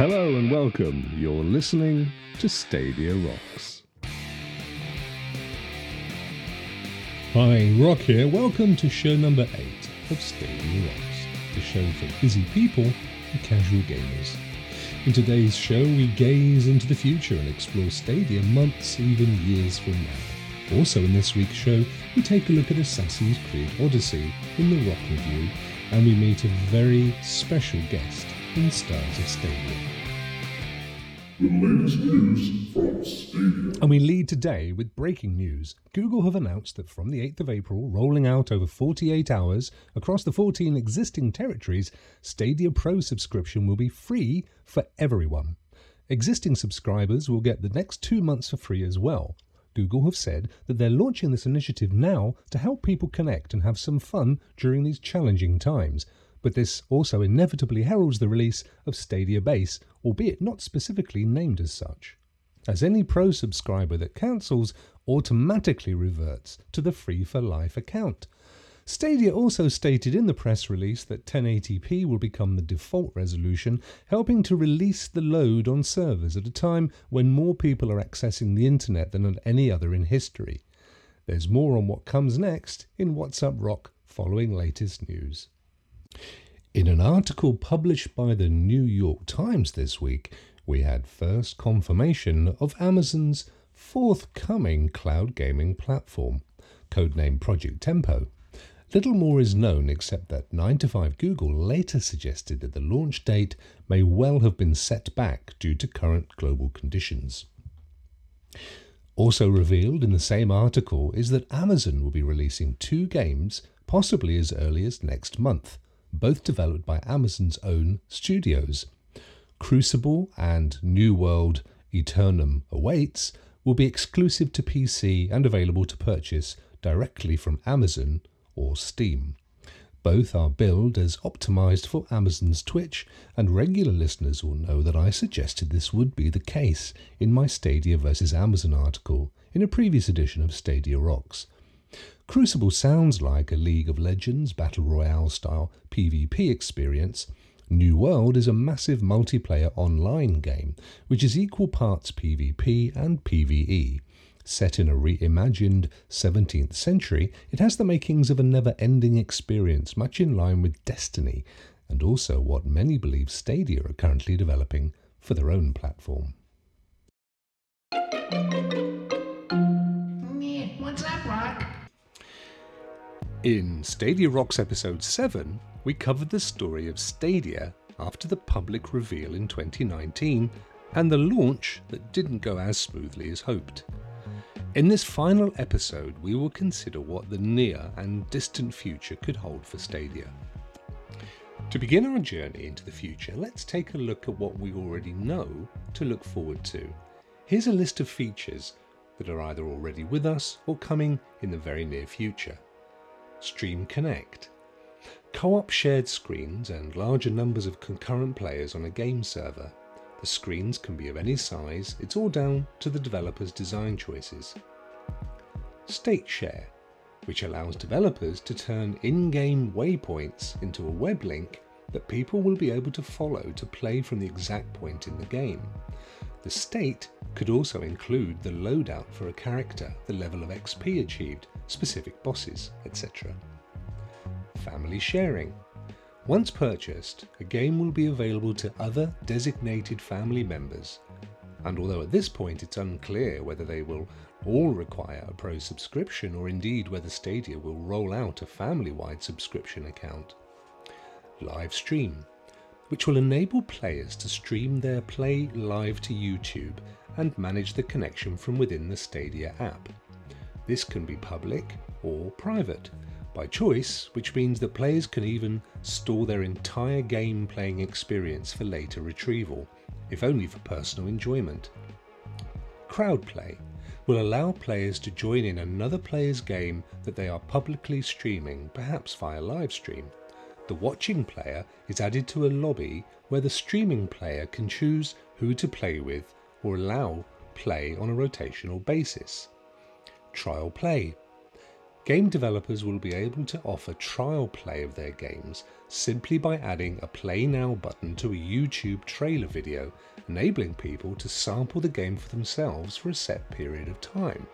Hello and welcome. You're listening to Stadia Rocks. Hi, Rock here. Welcome to show number 8 of Stadia Rocks, the show for busy people and casual gamers. In today's show, we gaze into the future and explore Stadia months, even years from now. Also, in this week's show, we take a look at Assassin's Creed Odyssey in the Rock Review, and we meet a very special guest in Stars of Stadia. The latest news from Stadia. And we lead today with breaking news. Google have announced that from the 8th of April, rolling out over 48 hours across the 14 existing territories, Stadia Pro subscription will be free for everyone. Existing subscribers will get the next two months for free as well. Google have said that they're launching this initiative now to help people connect and have some fun during these challenging times. But this also inevitably heralds the release of Stadia Base, albeit not specifically named as such. As any Pro subscriber that cancels automatically reverts to the free for life account. Stadia also stated in the press release that 1080p will become the default resolution, helping to release the load on servers at a time when more people are accessing the internet than at any other in history. There's more on what comes next in What's Up Rock following latest news. In an article published by the New York Times this week, we had first confirmation of Amazon's forthcoming cloud gaming platform, codenamed Project Tempo. Little more is known except that 9 to 5 Google later suggested that the launch date may well have been set back due to current global conditions. Also revealed in the same article is that Amazon will be releasing two games, possibly as early as next month, both developed by Amazon's own studios. Crucible and New World Aeternum Awaits will be exclusive to PC and available to purchase directly from Amazon or Steam. Both are billed as optimized for Amazon's Twitch, and regular listeners will know that I suggested this would be the case in my Stadia vs. Amazon article in a previous edition of Stadia Rocks. Crucible sounds like a League of Legends Battle Royale style PvP experience. New World is a massive multiplayer online game which is equal parts PvP and PvE. Set in a reimagined 17th century, it has the makings of a never ending experience, much in line with Destiny, and also what many believe Stadia are currently developing for their own platform. What's up, Rock? In Stadia Rocks episode 7, we covered the story of Stadia after the public reveal in 2019 and the launch that didn't go as smoothly as hoped. In this final episode, we will consider what the near and distant future could hold for Stadia. To begin our journey into the future, let's take a look at what we already know to look forward to. Here's a list of features that are either already with us or coming in the very near future. Stream Connect. Co op shared screens and larger numbers of concurrent players on a game server. The screens can be of any size, it's all down to the developer's design choices. State Share, which allows developers to turn in game waypoints into a web link that people will be able to follow to play from the exact point in the game. The state could also include the loadout for a character, the level of XP achieved, specific bosses, etc. Family sharing. Once purchased, a game will be available to other designated family members, and although at this point it's unclear whether they will all require a pro subscription or indeed whether Stadia will roll out a family wide subscription account. Live stream, which will enable players to stream their play live to YouTube and manage the connection from within the Stadia app. This can be public or private by choice, which means that players can even store their entire game playing experience for later retrieval, if only for personal enjoyment. Crowdplay will allow players to join in another player's game that they are publicly streaming, perhaps via live stream. The watching player is added to a lobby where the streaming player can choose who to play with or allow play on a rotational basis. Trial play game developers will be able to offer trial play of their games simply by adding a Play Now button to a YouTube trailer video, enabling people to sample the game for themselves for a set period of time.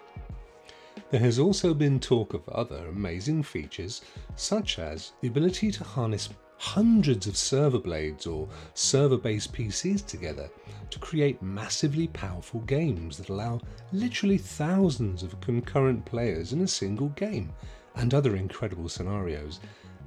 There has also been talk of other amazing features, such as the ability to harness hundreds of server blades or server based PCs together to create massively powerful games that allow literally thousands of concurrent players in a single game, and other incredible scenarios.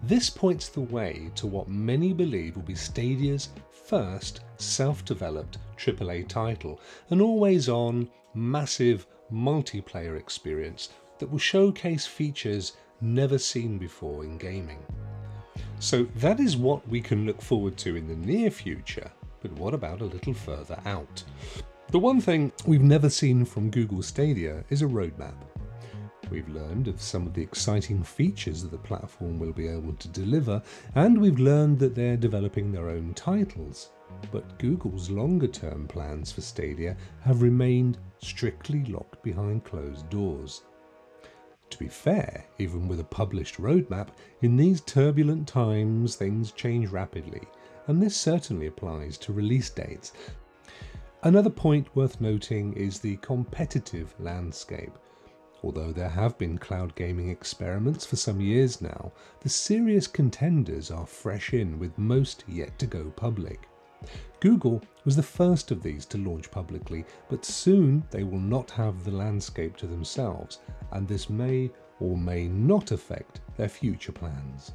This points the way to what many believe will be Stadia's first self developed AAA title, an always on, massive multiplayer experience that will showcase features never seen before in gaming. So that is what we can look forward to in the near future, but what about a little further out? The one thing we've never seen from Google Stadia is a roadmap. We've learned of some of the exciting features that the platform will be able to deliver, and we've learned that they're developing their own titles. But Google's longer term plans for Stadia have remained strictly locked behind closed doors. To be fair, even with a published roadmap, in these turbulent times things change rapidly, and this certainly applies to release dates. Another point worth noting is the competitive landscape. Although there have been cloud gaming experiments for some years now, the serious contenders are fresh in with most yet to go public. Google was the first of these to launch publicly, but soon they will not have the landscape to themselves, and this may or may not affect their future plans.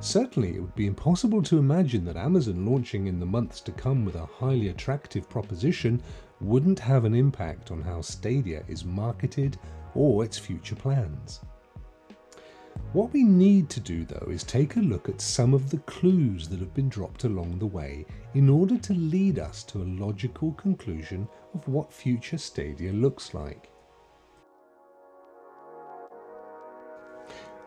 Certainly, it would be impossible to imagine that Amazon launching in the months to come with a highly attractive proposition wouldn't have an impact on how Stadia is marketed or its future plans. What we need to do though is take a look at some of the clues that have been dropped along the way in order to lead us to a logical conclusion of what future Stadia looks like.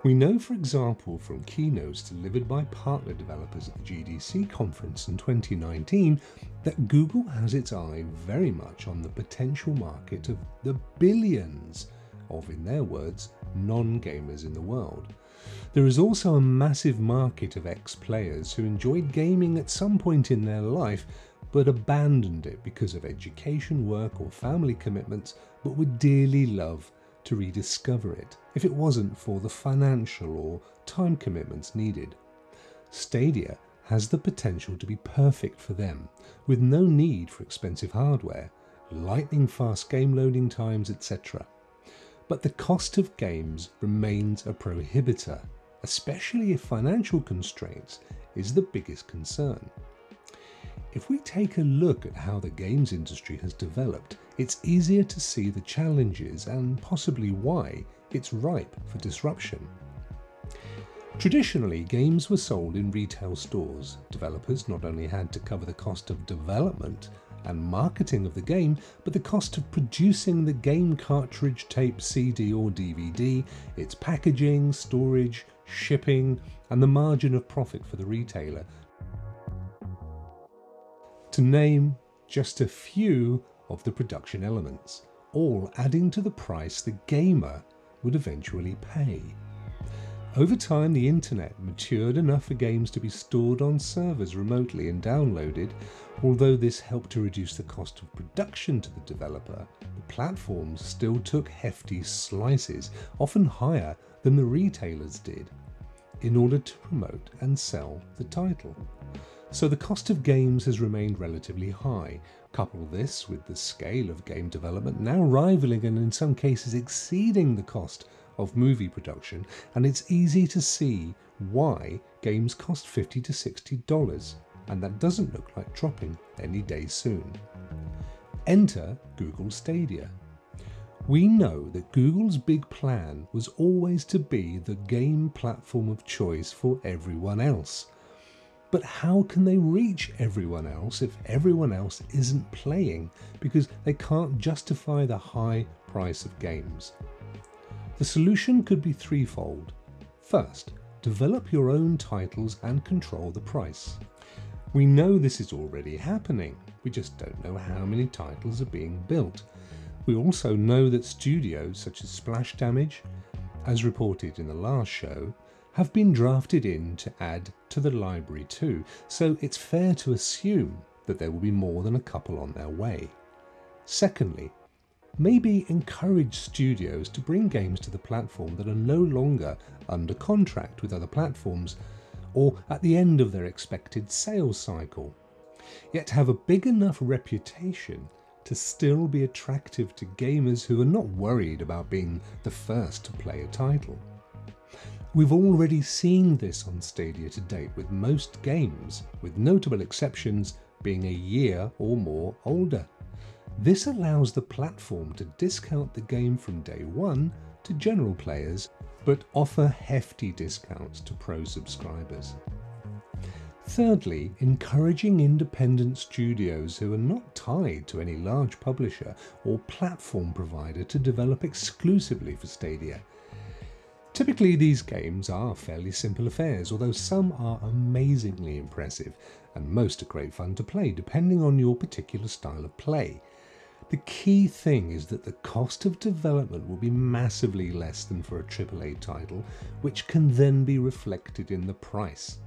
We know, for example, from keynotes delivered by partner developers at the GDC conference in 2019, that Google has its eye very much on the potential market of the billions of, in their words, non gamers in the world. There is also a massive market of ex players who enjoyed gaming at some point in their life but abandoned it because of education, work, or family commitments, but would dearly love to rediscover it if it wasn't for the financial or time commitments needed. Stadia has the potential to be perfect for them, with no need for expensive hardware, lightning fast game loading times, etc but the cost of games remains a prohibitor, especially if financial constraints is the biggest concern. If we take a look at how the games industry has developed, it's easier to see the challenges and possibly why it's ripe for disruption. Traditionally, games were sold in retail stores. Developers not only had to cover the cost of development and marketing of the game, but the cost of producing the game cartridge, tape, CD, or DVD, its packaging, storage, shipping, and the margin of profit for the retailer. To name just a few of the production elements, all adding to the price the gamer would eventually pay. Over time, the internet matured enough for games to be stored on servers remotely and downloaded. Although this helped to reduce the cost of production to the developer, the platforms still took hefty slices, often higher than the retailers did, in order to promote and sell the title. So the cost of games has remained relatively high. Couple this with the scale of game development now rivaling and in some cases exceeding the cost of movie production, and it's easy to see why games cost 50 to 60 dollars, and that doesn't look like dropping any day soon. Enter Google Stadia. We know that Google's big plan was always to be the game platform of choice for everyone else. But how can they reach everyone else if everyone else isn't playing because they can't justify the high price of games? The solution could be threefold. First, develop your own titles and control the price. We know this is already happening, we just don't know how many titles are being built. We also know that studios such as Splash Damage as reported in the last show, have been drafted in to add to the library too, so it's fair to assume that there will be more than a couple on their way. Secondly, maybe encourage studios to bring games to the platform that are no longer under contract with other platforms or at the end of their expected sales cycle, yet have a big enough reputation to still be attractive to gamers who are not worried about being the first to play a title. We've already seen this on Stadia to date with most games, with notable exceptions being a year or more older. This allows the platform to discount the game from day one to general players, but offer hefty discounts to pro subscribers. Thirdly, encouraging independent studios who are not tied to any large publisher or platform provider to develop exclusively for Stadia. Typically, these games are fairly simple affairs, although some are amazingly impressive, and most are great fun to play, depending on your particular style of play. The key thing is that the cost of development will be massively less than for a AAA title, which can then be reflected in the price.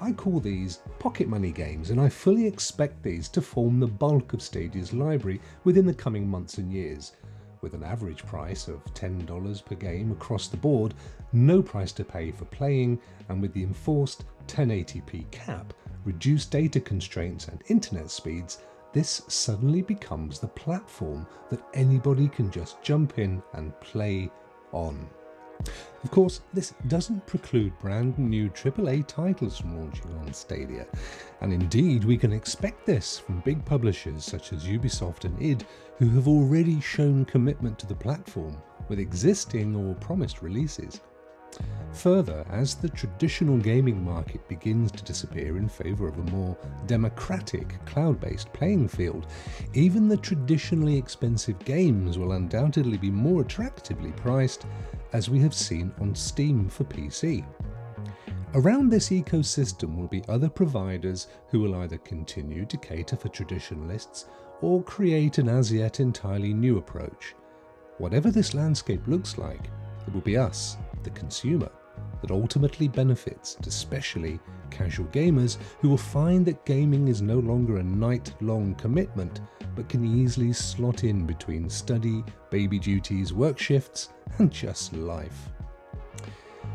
I call these pocket money games, and I fully expect these to form the bulk of Stadia's library within the coming months and years. With an average price of $10 per game across the board, no price to pay for playing, and with the enforced 1080p cap, reduced data constraints, and internet speeds, this suddenly becomes the platform that anybody can just jump in and play on. Of course, this doesn't preclude brand new AAA titles from launching on Stadia, and indeed we can expect this from big publishers such as Ubisoft and id, who have already shown commitment to the platform with existing or promised releases. Further, as the traditional gaming market begins to disappear in favour of a more democratic, cloud based playing field, even the traditionally expensive games will undoubtedly be more attractively priced, as we have seen on Steam for PC. Around this ecosystem will be other providers who will either continue to cater for traditionalists or create an as yet entirely new approach. Whatever this landscape looks like, it will be us, the consumer, that ultimately benefits, especially casual gamers who will find that gaming is no longer a night long commitment but can easily slot in between study, baby duties, work shifts, and just life.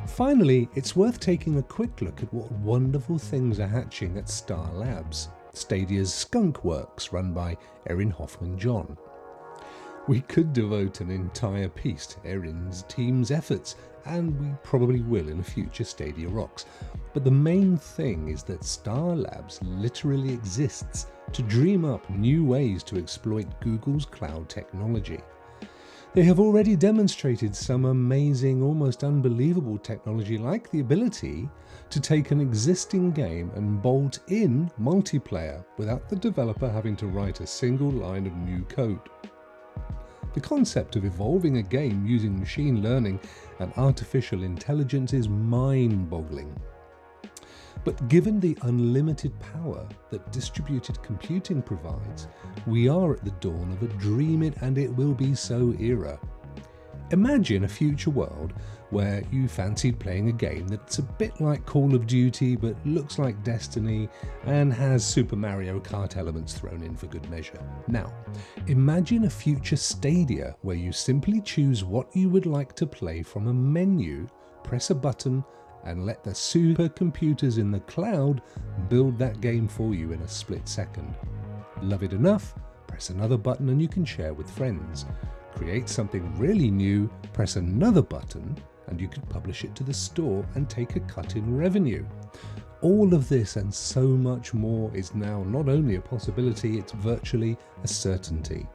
Finally, it's worth taking a quick look at what wonderful things are hatching at Star Labs, Stadia's skunk works run by Erin Hoffman John. We could devote an entire piece to Erin's team's efforts and we probably will in a future Stadia Rocks. But the main thing is that Star Labs literally exists to dream up new ways to exploit Google's cloud technology. They have already demonstrated some amazing, almost unbelievable technology, like the ability to take an existing game and bolt in multiplayer without the developer having to write a single line of new code. The concept of evolving a game using machine learning and artificial intelligence is mind boggling. But given the unlimited power that distributed computing provides, we are at the dawn of a dream it and it will be so era. Imagine a future world where you fancied playing a game that's a bit like Call of Duty but looks like Destiny and has Super Mario Kart elements thrown in for good measure. Now, imagine a future Stadia where you simply choose what you would like to play from a menu, press a button, and let the supercomputers in the cloud build that game for you in a split second. Love it enough? Press another button and you can share with friends. Create something really new, press another button, and you could publish it to the store and take a cut in revenue. All of this and so much more is now not only a possibility, it's virtually a certainty.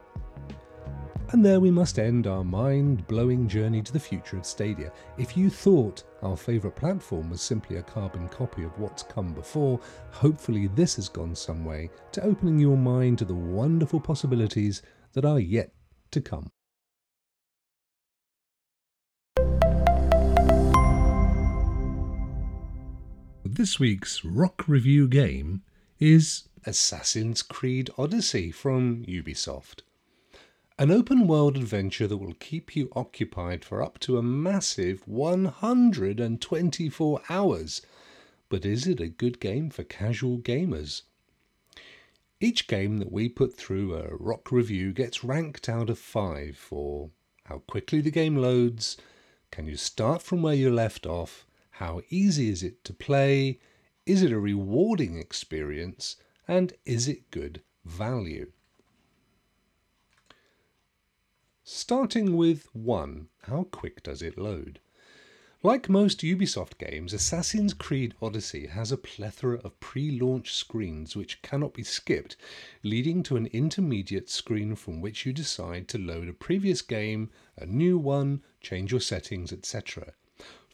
And there we must end our mind blowing journey to the future of Stadia. If you thought our favourite platform was simply a carbon copy of what's come before, hopefully this has gone some way to opening your mind to the wonderful possibilities that are yet to come. This week's rock review game is Assassin's Creed Odyssey from Ubisoft. An open world adventure that will keep you occupied for up to a massive 124 hours. But is it a good game for casual gamers? Each game that we put through a rock review gets ranked out of 5 for how quickly the game loads, can you start from where you left off, how easy is it to play, is it a rewarding experience, and is it good value? Starting with 1, how quick does it load? Like most Ubisoft games, Assassin's Creed Odyssey has a plethora of pre launch screens which cannot be skipped, leading to an intermediate screen from which you decide to load a previous game, a new one, change your settings, etc.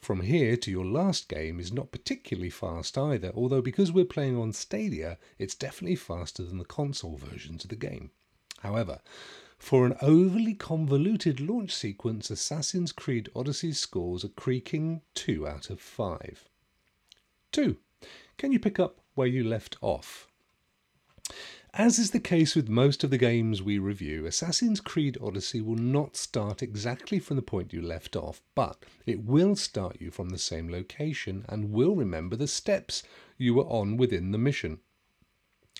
From here to your last game is not particularly fast either, although because we're playing on Stadia, it's definitely faster than the console versions of the game. However, for an overly convoluted launch sequence, Assassin's Creed Odyssey scores a creaking 2 out of 5. 2. Can you pick up where you left off? As is the case with most of the games we review, Assassin's Creed Odyssey will not start exactly from the point you left off, but it will start you from the same location and will remember the steps you were on within the mission.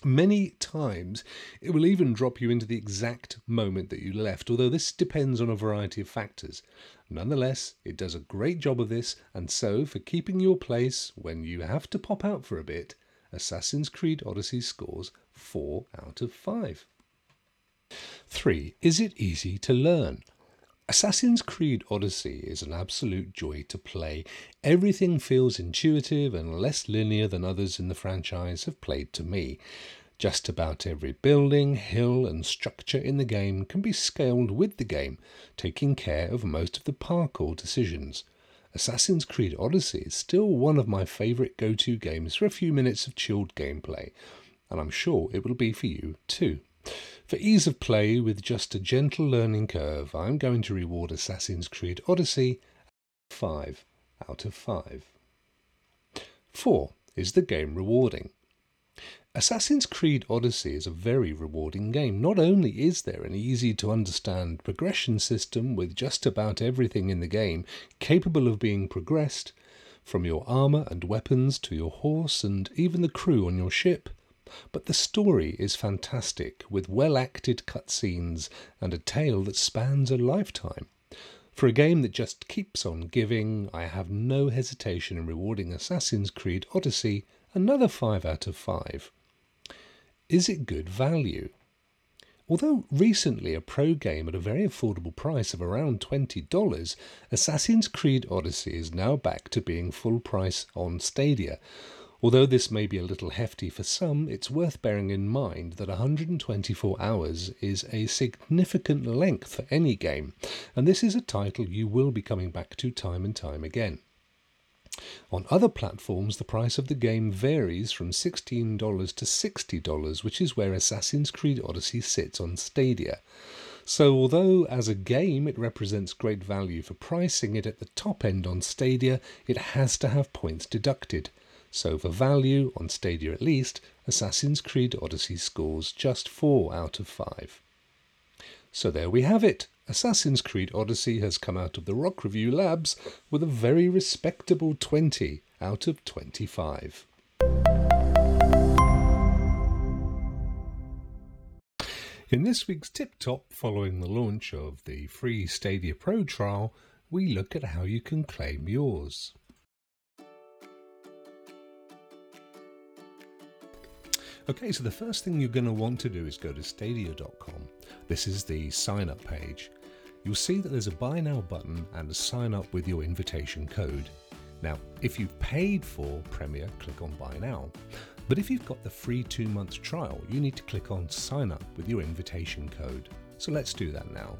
Many times it will even drop you into the exact moment that you left, although this depends on a variety of factors. Nonetheless, it does a great job of this, and so for keeping your place when you have to pop out for a bit, Assassin's Creed Odyssey scores 4 out of 5. 3. Is it easy to learn? Assassin's Creed Odyssey is an absolute joy to play. Everything feels intuitive and less linear than others in the franchise have played to me. Just about every building, hill, and structure in the game can be scaled with the game, taking care of most of the parkour decisions. Assassin's Creed Odyssey is still one of my favourite go to games for a few minutes of chilled gameplay, and I'm sure it will be for you too. For ease of play with just a gentle learning curve, I'm going to reward Assassin's Creed Odyssey 5 out of 5. 4. Is the game rewarding? Assassin's Creed Odyssey is a very rewarding game. Not only is there an easy to understand progression system with just about everything in the game capable of being progressed, from your armour and weapons to your horse and even the crew on your ship, but the story is fantastic, with well acted cutscenes and a tale that spans a lifetime. For a game that just keeps on giving, I have no hesitation in rewarding Assassin's Creed Odyssey another 5 out of 5. Is it good value? Although recently a pro game at a very affordable price of around $20, Assassin's Creed Odyssey is now back to being full price on Stadia, Although this may be a little hefty for some, it's worth bearing in mind that 124 hours is a significant length for any game, and this is a title you will be coming back to time and time again. On other platforms, the price of the game varies from $16 to $60, which is where Assassin's Creed Odyssey sits on Stadia. So, although as a game it represents great value for pricing it at the top end on Stadia, it has to have points deducted. So for value, on Stadia at least, Assassin's Creed Odyssey scores just 4 out of 5. So there we have it. Assassin's Creed Odyssey has come out of the Rock Review Labs with a very respectable 20 out of 25. In this week's Tip Top, following the launch of the free Stadia Pro trial, we look at how you can claim yours. Okay, so the first thing you're going to want to do is go to stadia.com. This is the sign up page. You'll see that there's a buy now button and a sign up with your invitation code. Now, if you've paid for Premier, click on buy now. But if you've got the free two month trial, you need to click on sign up with your invitation code. So let's do that now.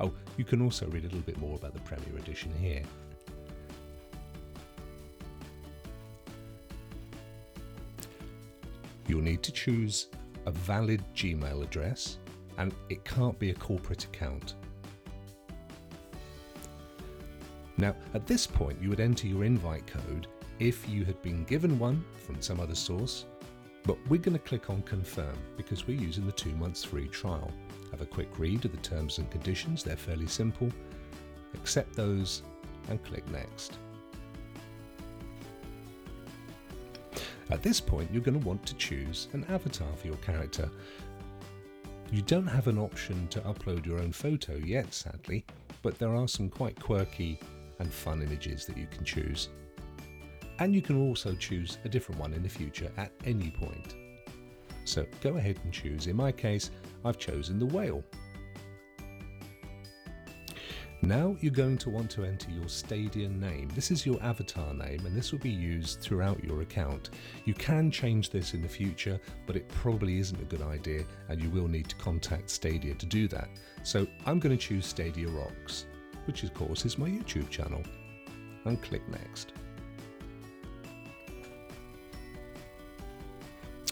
Oh, you can also read a little bit more about the Premier Edition here. You'll need to choose a valid Gmail address and it can't be a corporate account. Now, at this point, you would enter your invite code if you had been given one from some other source, But we're going to click on confirm because we're using the two months free trial. Have a quick read of the terms and conditions, they're fairly simple. Accept those and click next. At this point, you're going to want to choose an avatar for your character. You don't have an option to upload your own photo yet, sadly, but there are some quite quirky and fun images that you can choose. And you can also choose a different one in the future at any point. So go ahead and choose. In my case, I've chosen the whale. Now you're going to want to enter your Stadia name. This is your avatar name and this will be used throughout your account. You can change this in the future, but it probably isn't a good idea and you will need to contact Stadia to do that. So I'm going to choose Stadia Rocks, which of course is my YouTube channel, and click Next.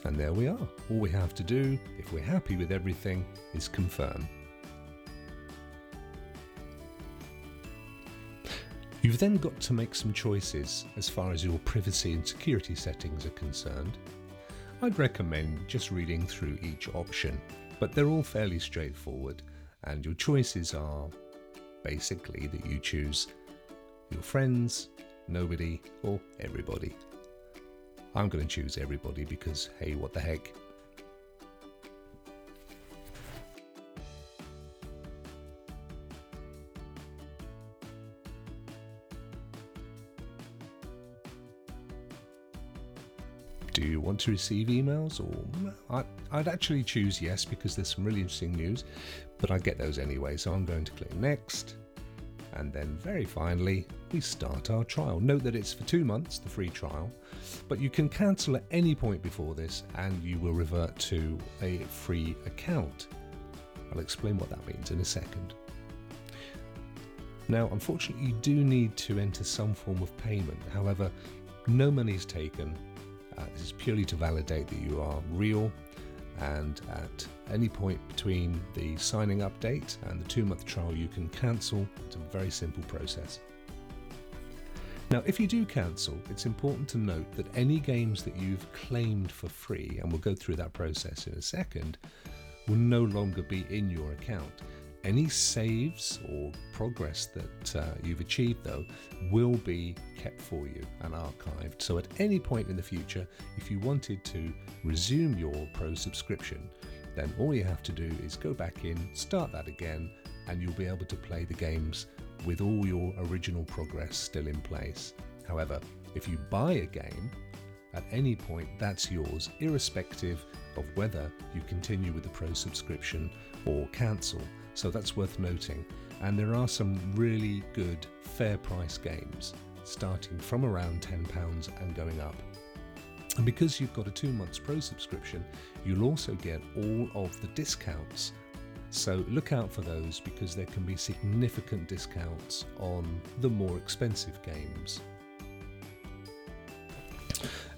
And there we are. All we have to do, if we're happy with everything, is confirm. You've then got to make some choices as far as your privacy and security settings are concerned. I'd recommend just reading through each option, but they're all fairly straightforward, and your choices are basically that you choose your friends, nobody, or everybody. I'm going to choose everybody because, hey, what the heck, Do you want to receive emails? Or I, I'd actually choose yes because there's some really interesting news, but I get those anyway. So I'm going to click next. And then, very finally, we start our trial. Note that it's for two months, the free trial, but you can cancel at any point before this and you will revert to a free account. I'll explain what that means in a second. Now, unfortunately, you do need to enter some form of payment. However, no money is taken uh, this is purely to validate that you are real and at any point between the signing update and the two month trial you can cancel. It's a very simple process. Now, if you do cancel, it's important to note that any games that you've claimed for free, and we'll go through that process in a second, will no longer be in your account. Any saves or progress that uh, you've achieved, though, will be kept for you and archived. So, at any point in the future, if you wanted to resume your Pro subscription, then all you have to do is go back in, start that again, and you'll be able to play the games with all your original progress still in place. However, if you buy a game, at any point that's yours, irrespective of whether you continue with the Pro subscription or cancel. So that's worth noting. And there are some really good fair price games starting from around £10 and going up. And because you've got a two months pro subscription, you'll also get all of the discounts. So look out for those because there can be significant discounts on the more expensive games.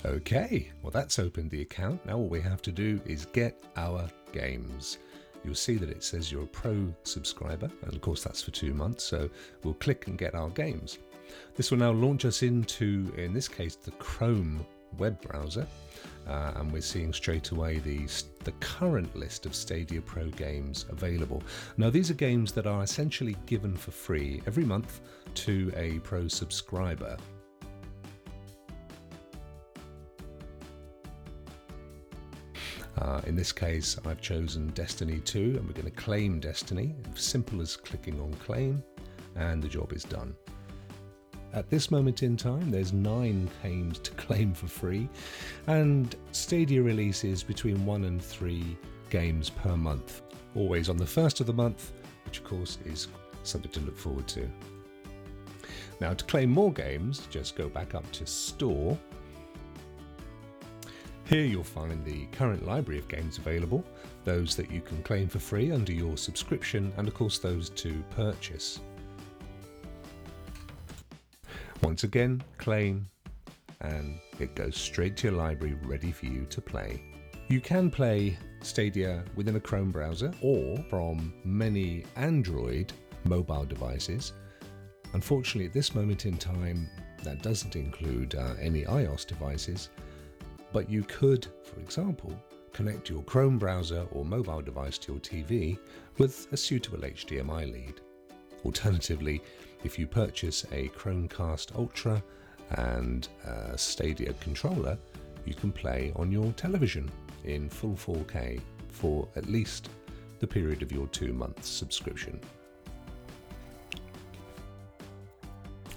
Okay, well, that's opened the account. Now, all we have to do is get our games you'll see that it says you're a pro subscriber, and of course that's for two months. So we'll click and get our games. This will now launch us into, in this case, the Chrome web browser. Uh, and we're seeing straight away the, the current list of Stadia Pro games available. Now, these are games that are essentially given for free every month to a Pro subscriber. Uh, in this case, I've chosen Destiny 2 and we're going to claim Destiny. Simple as clicking on claim, and the job is done. At this moment in time, there's nine games to claim for free, and Stadia releases between one and three games per month, always on the first of the month, which of course is something to look forward to. Now, to claim more games, just go back up to Store here you'll find the current library of games available, those that you can claim for free under your subscription, and of course those to purchase. Once again, claim, and it goes straight to your library ready for you to play. You can play Stadia within a Chrome browser or from many Android mobile devices. Unfortunately, at this moment in time, that doesn't include uh, any iOS devices, But you could, for example, connect your Chrome browser or mobile device to your TV with a suitable HDMI lead. Alternatively, if you purchase a Chromecast Ultra and a Stadia controller, you can play on your television in full 4K for at least the period of your two month subscription.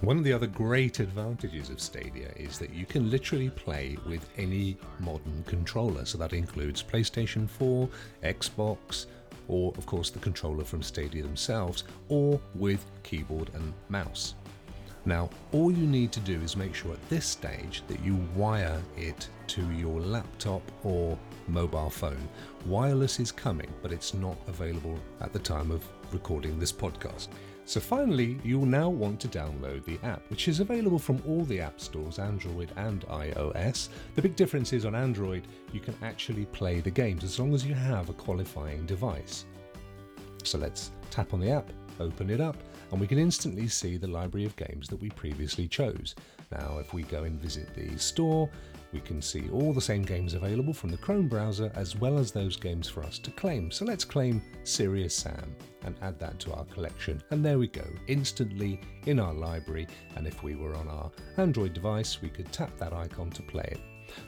One of the other great advantages of Stadia is that you can literally play with any modern controller. So that includes PlayStation 4, Xbox, or of course the controller from Stadia themselves, or with keyboard and mouse. Now, all you need to do is make sure at this stage that you wire it to your laptop or mobile phone. Wireless is coming, but it's not available at the time of recording this podcast. So finally, you'll now want to download the app, which is available from all the app stores, Android and iOS. The big difference is on Android, you can actually play the games as long as you have a qualifying device. So let's tap on the app, open it up, and we can instantly see the library of games that we previously chose. Now, if we go and visit the store, we can see all the same games available from the Chrome browser as well as those games for us to claim. So let's claim Serious Sam and add that to our collection. And there we go, instantly in our library. And if we were on our Android device, we could tap that icon to play it.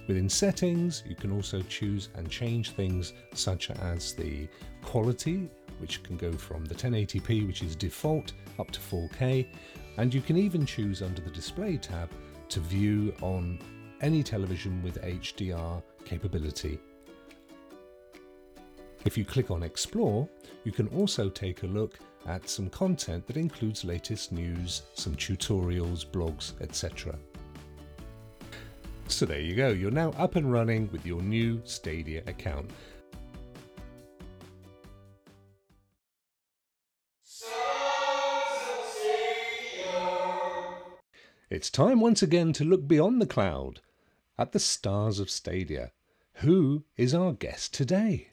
Within settings, you can also choose and change things such as the quality, which can go from the 1080p, which is default, up to 4K. And you can even choose under the display tab to view on any television with HDR capability. If you click on Explore, you can also take a look at some content that includes latest news, some tutorials, blogs, etc. So there you go, you're now up and running with your new Stadia account. It's time once again to look beyond the cloud at the stars of Stadia. Who is our guest today?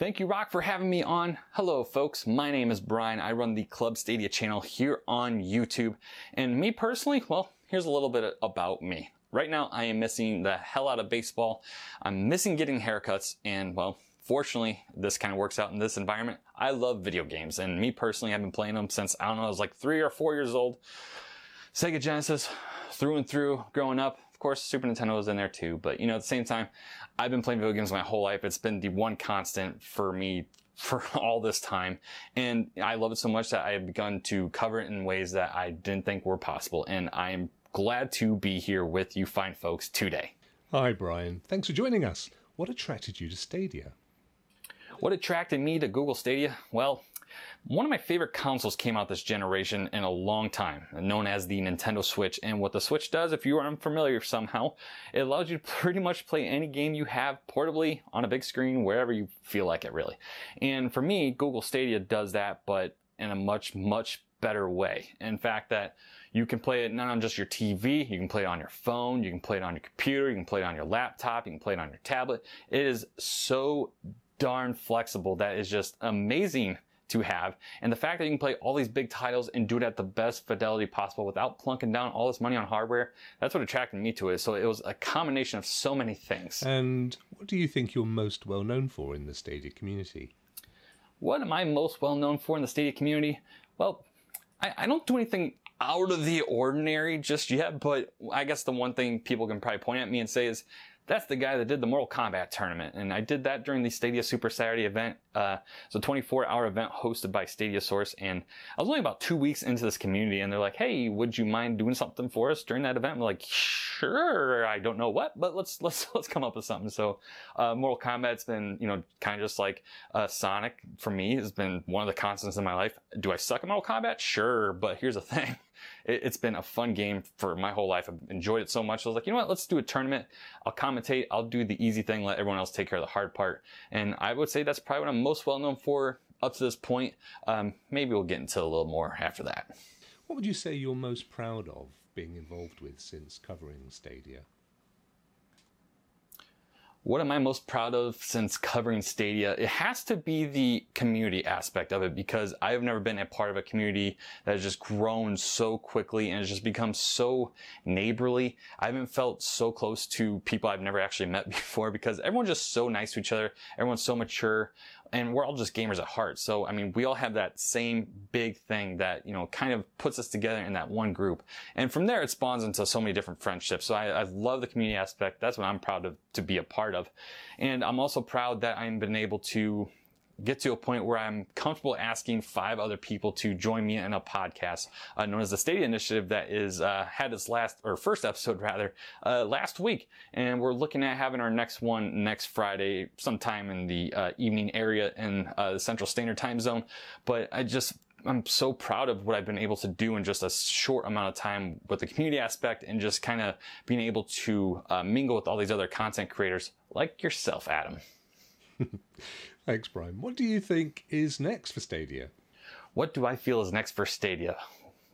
Thank you, Rock, for having me on. Hello, folks. My name is Brian. I run the Club Stadia channel here on YouTube. And me personally, well, here's a little bit about me. Right now, I am missing the hell out of baseball. I'm missing getting haircuts. And, well, fortunately, this kind of works out in this environment. I love video games. And me personally, I've been playing them since, I don't know, I was like three or four years old. Sega Genesis, through and through, growing up Of course, Super Nintendo was in there too, but you know, at the same time, I've been playing video games my whole life. It's been the one constant for me for all this time. And I love it so much that I have begun to cover it in ways that I didn't think were possible. And I'm glad to be here with you fine folks today. Hi, Brian. Thanks for joining us. What attracted you to Stadia? What attracted me to Google Stadia? Well, one of my favorite consoles came out this generation in a long time, known as the Nintendo Switch. And what the Switch does, if you are unfamiliar somehow, it allows you to pretty much play any game you have portably on a big screen, wherever you feel like it really. And for me, Google Stadia does that, but in a much, much better way. In fact, that you can play it not on just your TV, you can play it on your phone, you can play it on your computer, you can play it on your laptop, you can play it on your tablet. It is so darn flexible that is just amazing to have. And the fact that you can play all these big titles and do it at the best fidelity possible without plunking down all this money on hardware, that's what attracted me to it. So it was a combination of so many things. And what do you think you're most well known for in the Stadia community? What am I most well known for in the Stadia community? Well, I, I don't do anything out of the ordinary just yet, but I guess the one thing people can probably point at me and say is that's the guy that did the Mortal Kombat tournament. And I did that during the Stadia Super Saturday event. Uh, it's a 24 hour event hosted by Stadia Source. And I was only about two weeks into this community and they're like, Hey, would you mind doing something for us during that event? I'm like, sure. I don't know what, but let's, let's, let's come up with something. So, uh, Mortal Kombat's been, you know, kind of just like, uh, Sonic for me has been one of the constants in my life. Do I suck at Mortal Kombat? Sure. But here's the thing it, has been a fun game for my whole life. I've enjoyed it so much. I was like, you know what? Let's do a tournament. I'll commentate. I'll do the easy thing. Let everyone else take care of the hard part. And I would say that's probably what I'm most well known for up to this point. Um, maybe we'll get into a little more after that. What would you say you're most proud of being involved with since covering Stadia? What am I most proud of since covering Stadia? It has to be the community aspect of it because I've never been a part of a community that has just grown so quickly and has just become so neighborly. I haven't felt so close to people I've never actually met before because everyone's just so nice to each other. Everyone's so mature and we're all just gamers at heart. So, I mean, we all have that same big thing that, you know, kind of puts us together in that one group. And from there, it spawns into so many different friendships. So I, I love the community aspect. That's what I'm proud of to be a part of. And I'm also proud that I've been able to get to a point where I'm comfortable asking five other people to join me in a podcast uh, known as the Stadia Initiative that is uh, had its last or first episode rather uh, last week, and we're looking at having our next one next Friday, sometime in the uh, evening area in uh, the Central Standard Time Zone. But I just I'm so proud of what I've been able to do in just a short amount of time with the community aspect and just kind of being able to uh, mingle with all these other content creators like yourself, Adam. Thanks, Brian. What do you think is next for Stadia? What do I feel is next for Stadia?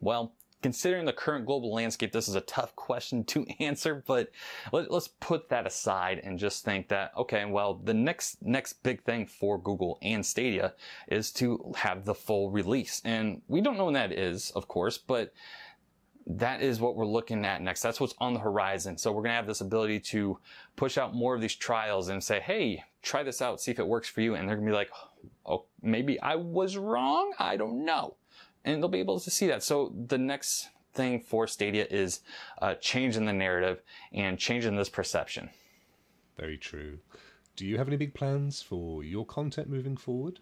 Well, considering the current global landscape, this is a tough question to answer, but let, us put that aside and just think that, okay, well, the next, next big thing for Google and Stadia is to have the full release. And we don't know when that is, of course, but that is what we're looking at next. That's what's on the horizon. So we're going to have this ability to push out more of these trials and say, Hey, try this out, see if it works for you. And they're going to be like, Oh, maybe I was wrong. I don't know. And they'll be able to see that. So the next thing for Stadia is uh, changing the narrative and changing this perception. Very true. Do you have any big plans for your content moving forward?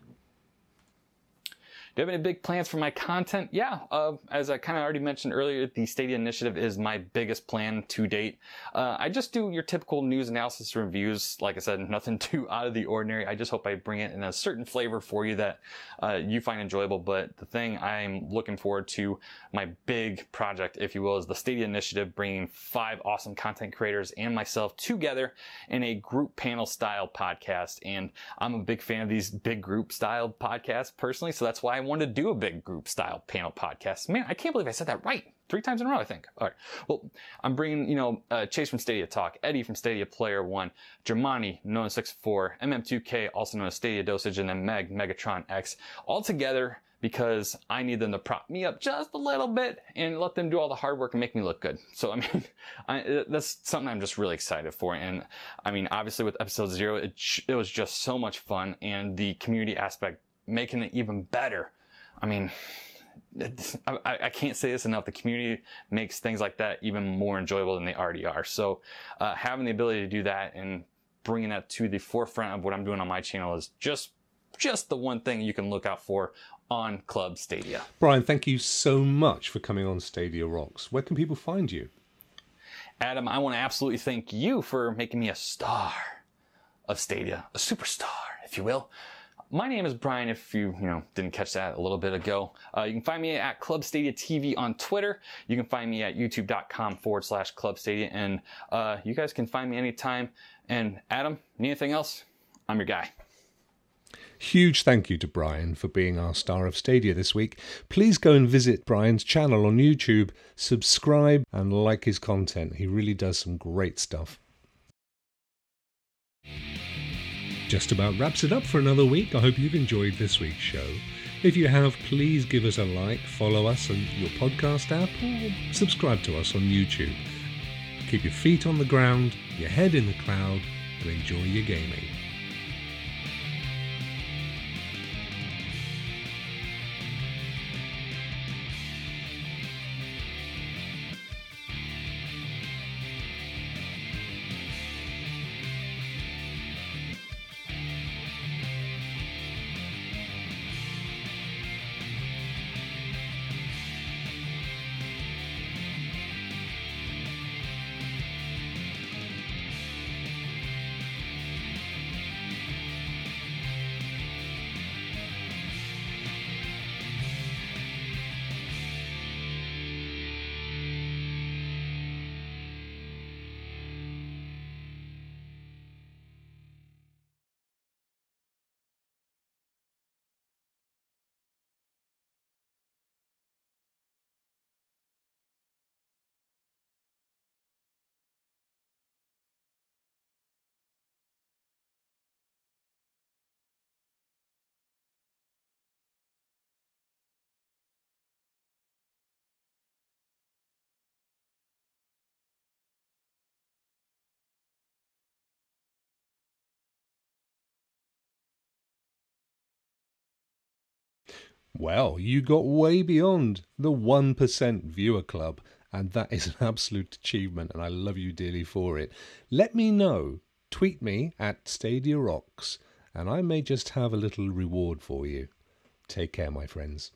Do you have any big plans for my content? Yeah, uh, as I kind of already mentioned earlier, the Stadia Initiative is my biggest plan to date. Uh, I just do your typical news analysis reviews. Like I said, nothing too out of the ordinary. I just hope I bring it in a certain flavor for you that uh, you find enjoyable. But the thing I'm looking forward to, my big project, if you will, is the Stadia Initiative, bringing five awesome content creators and myself together in a group panel style podcast. And I'm a big fan of these big group style podcasts personally, so that's why wanted to do a big group style panel podcast. Man, I can't believe I said that right. Three times in a row, I think. All right. Well, I'm bringing, you know, uh, Chase from Stadia Talk, Eddie from Stadia Player One, Germani, known as 64, MM2K, also known as Stadia Dosage, and then Meg, Megatron X, all together because I need them to prop me up just a little bit and let them do all the hard work and make me look good. So, I mean, I, that's something I'm just really excited for. And I mean, obviously with episode zero, it, it was just so much fun and the community aspect making it even better I mean, I, I, can't say this enough. The community makes things like that even more enjoyable than they already are. So, uh, having the ability to do that and bringing that to the forefront of what I'm doing on my channel is just just the one thing you can look out for on Club Stadia. Brian, thank you so much for coming on Stadia Rocks. Where can people find you? Adam, I want to absolutely thank you for making me a star of Stadia, a superstar, if you will. My name is Brian, if you, you know, didn't catch that a little bit ago. Uh, you can find me at Club Stadia TV on Twitter. You can find me at youtube.com forward slash Club Stadia. And uh, you guys can find me anytime. And Adam, need anything else? I'm your guy. Huge thank you to Brian for being our star of Stadia this week. Please go and visit Brian's channel on YouTube, subscribe, and like his content. He really does some great stuff just about wraps it up for another week. I hope you've enjoyed this week's show. If you have, please give us a like, follow us on your podcast app, or subscribe to us on YouTube. Keep your feet on the ground, your head in the cloud, and enjoy your gaming. Well, you got way beyond the 1% viewer club, and that is an absolute achievement, and I love you dearly for it. Let me know. Tweet me at Stadia Rocks, and I may just have a little reward for you. Take care, my friends.